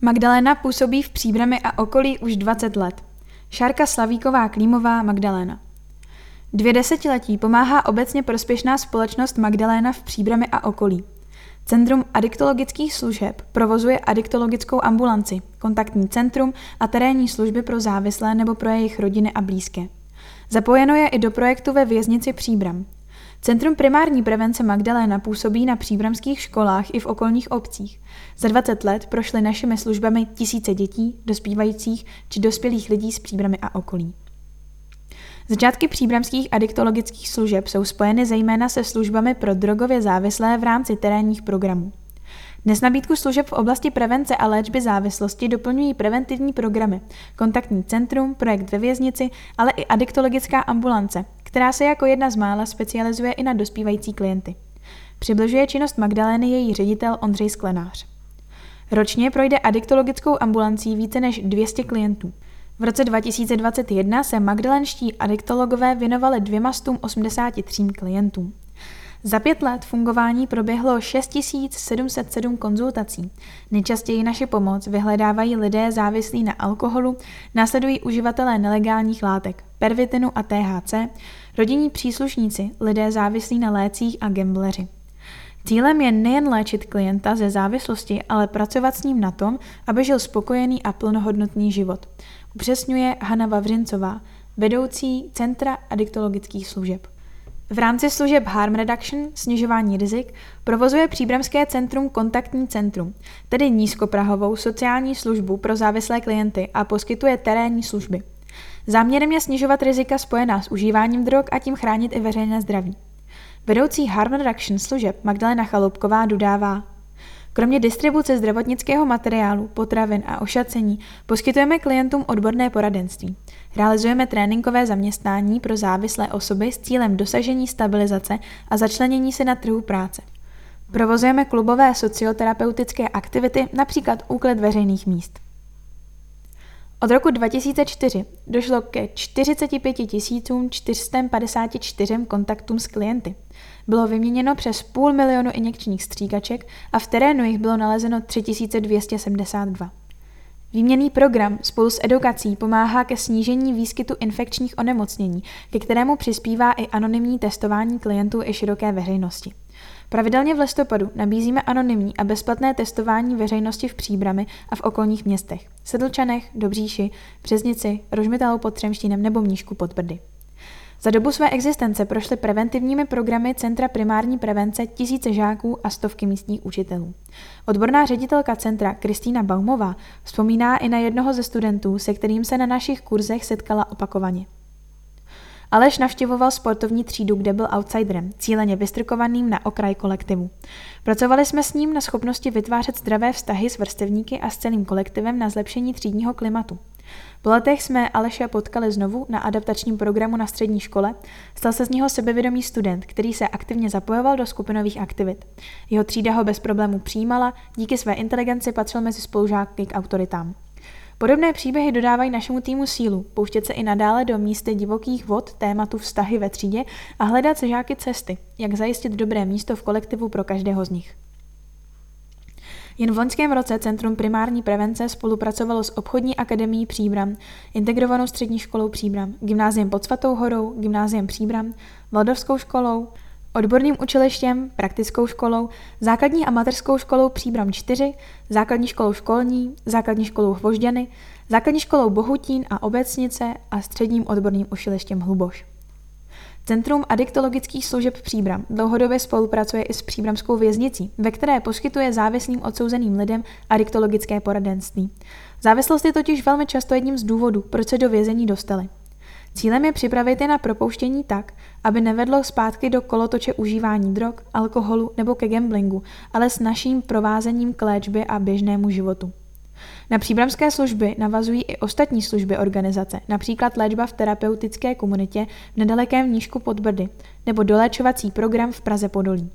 Magdalena působí v Příbrami a okolí už 20 let. Šárka Slavíková Klímová Magdalena. Dvě desetiletí pomáhá obecně prospěšná společnost Magdalena v Příbrami a okolí. Centrum adiktologických služeb provozuje adiktologickou ambulanci, kontaktní centrum a terénní služby pro závislé nebo pro jejich rodiny a blízké. Zapojeno je i do projektu ve věznici Příbram. Centrum primární prevence Magdalena působí na příbramských školách i v okolních obcích. Za 20 let prošly našimi službami tisíce dětí, dospívajících či dospělých lidí s příbramy a okolí. Začátky příbramských adiktologických služeb jsou spojeny zejména se službami pro drogově závislé v rámci terénních programů. Dnes nabídku služeb v oblasti prevence a léčby závislosti doplňují preventivní programy, kontaktní centrum, projekt ve věznici, ale i adiktologická ambulance, která se jako jedna z mála specializuje i na dospívající klienty. Přibližuje činnost Magdalény její ředitel Ondřej Sklenář. Ročně projde adiktologickou ambulancí více než 200 klientů. V roce 2021 se magdalenští adiktologové věnovali 283 klientům. Za pět let fungování proběhlo 6707 konzultací. Nejčastěji naši pomoc vyhledávají lidé závislí na alkoholu, následují uživatelé nelegálních látek, pervitinu a THC, rodinní příslušníci, lidé závislí na lécích a gambleři. Cílem je nejen léčit klienta ze závislosti, ale pracovat s ním na tom, aby žil spokojený a plnohodnotný život. Upřesňuje Hanna Vavřincová, vedoucí Centra adiktologických služeb. V rámci služeb Harm Reduction, snižování rizik, provozuje Příbramské centrum Kontaktní centrum, tedy nízkoprahovou sociální službu pro závislé klienty a poskytuje terénní služby. Záměrem je snižovat rizika spojená s užíváním drog a tím chránit i veřejné zdraví. Vedoucí Harm Reduction služeb Magdalena Chaloupková dodává, Kromě distribuce zdravotnického materiálu, potravin a ošacení poskytujeme klientům odborné poradenství. Realizujeme tréninkové zaměstnání pro závislé osoby s cílem dosažení stabilizace a začlenění se na trhu práce. Provozujeme klubové socioterapeutické aktivity, například úklid veřejných míst. Od roku 2004 došlo ke 45 454 kontaktům s klienty. Bylo vyměněno přes půl milionu injekčních stříkaček a v terénu jich bylo nalezeno 3272. Výměný program spolu s edukací pomáhá ke snížení výskytu infekčních onemocnění, ke kterému přispívá i anonymní testování klientů i široké veřejnosti. Pravidelně v listopadu nabízíme anonymní a bezplatné testování veřejnosti v Příbrami a v okolních městech Sedlčanech, Dobříši, Březnici, Rožmitalu pod Třemštínem nebo Mníšku pod Brdy. Za dobu své existence prošly preventivními programy Centra primární prevence tisíce žáků a stovky místních učitelů. Odborná ředitelka centra Kristýna Baumová vzpomíná i na jednoho ze studentů, se kterým se na našich kurzech setkala opakovaně. Aleš navštěvoval sportovní třídu, kde byl outsiderem, cíleně vystrkovaným na okraj kolektivu. Pracovali jsme s ním na schopnosti vytvářet zdravé vztahy s vrstevníky a s celým kolektivem na zlepšení třídního klimatu. Po letech jsme Aleše potkali znovu na adaptačním programu na střední škole. Stal se z něho sebevědomý student, který se aktivně zapojoval do skupinových aktivit. Jeho třída ho bez problémů přijímala, díky své inteligenci patřil mezi spolužáky k autoritám. Podobné příběhy dodávají našemu týmu sílu, pouštět se i nadále do místy divokých vod tématu vztahy ve třídě a hledat se žáky cesty, jak zajistit dobré místo v kolektivu pro každého z nich. Jen v loňském roce Centrum primární prevence spolupracovalo s obchodní akademií Příbram, integrovanou střední školou Příbram, gymnáziem pod Svatou horou, gymnáziem Příbram, Valdovskou školou, odborným učilištěm, praktickou školou, základní a mateřskou školou Příbram 4, základní školou školní, základní školou Hvožďany, základní školou Bohutín a Obecnice a středním odborným učilištěm Hluboš. Centrum adiktologických služeb Příbram dlouhodobě spolupracuje i s Příbramskou věznicí, ve které poskytuje závislým odsouzeným lidem adiktologické poradenství. Závislost je totiž velmi často jedním z důvodů, proč se do vězení dostali. Cílem je připravit je na propouštění tak, aby nevedlo zpátky do kolotoče užívání drog, alkoholu nebo ke gamblingu, ale s naším provázením k léčbě a běžnému životu. Na příbramské služby navazují i ostatní služby organizace, například léčba v terapeutické komunitě v nedalekém nížku pod Brdy nebo doléčovací program v Praze Podolí.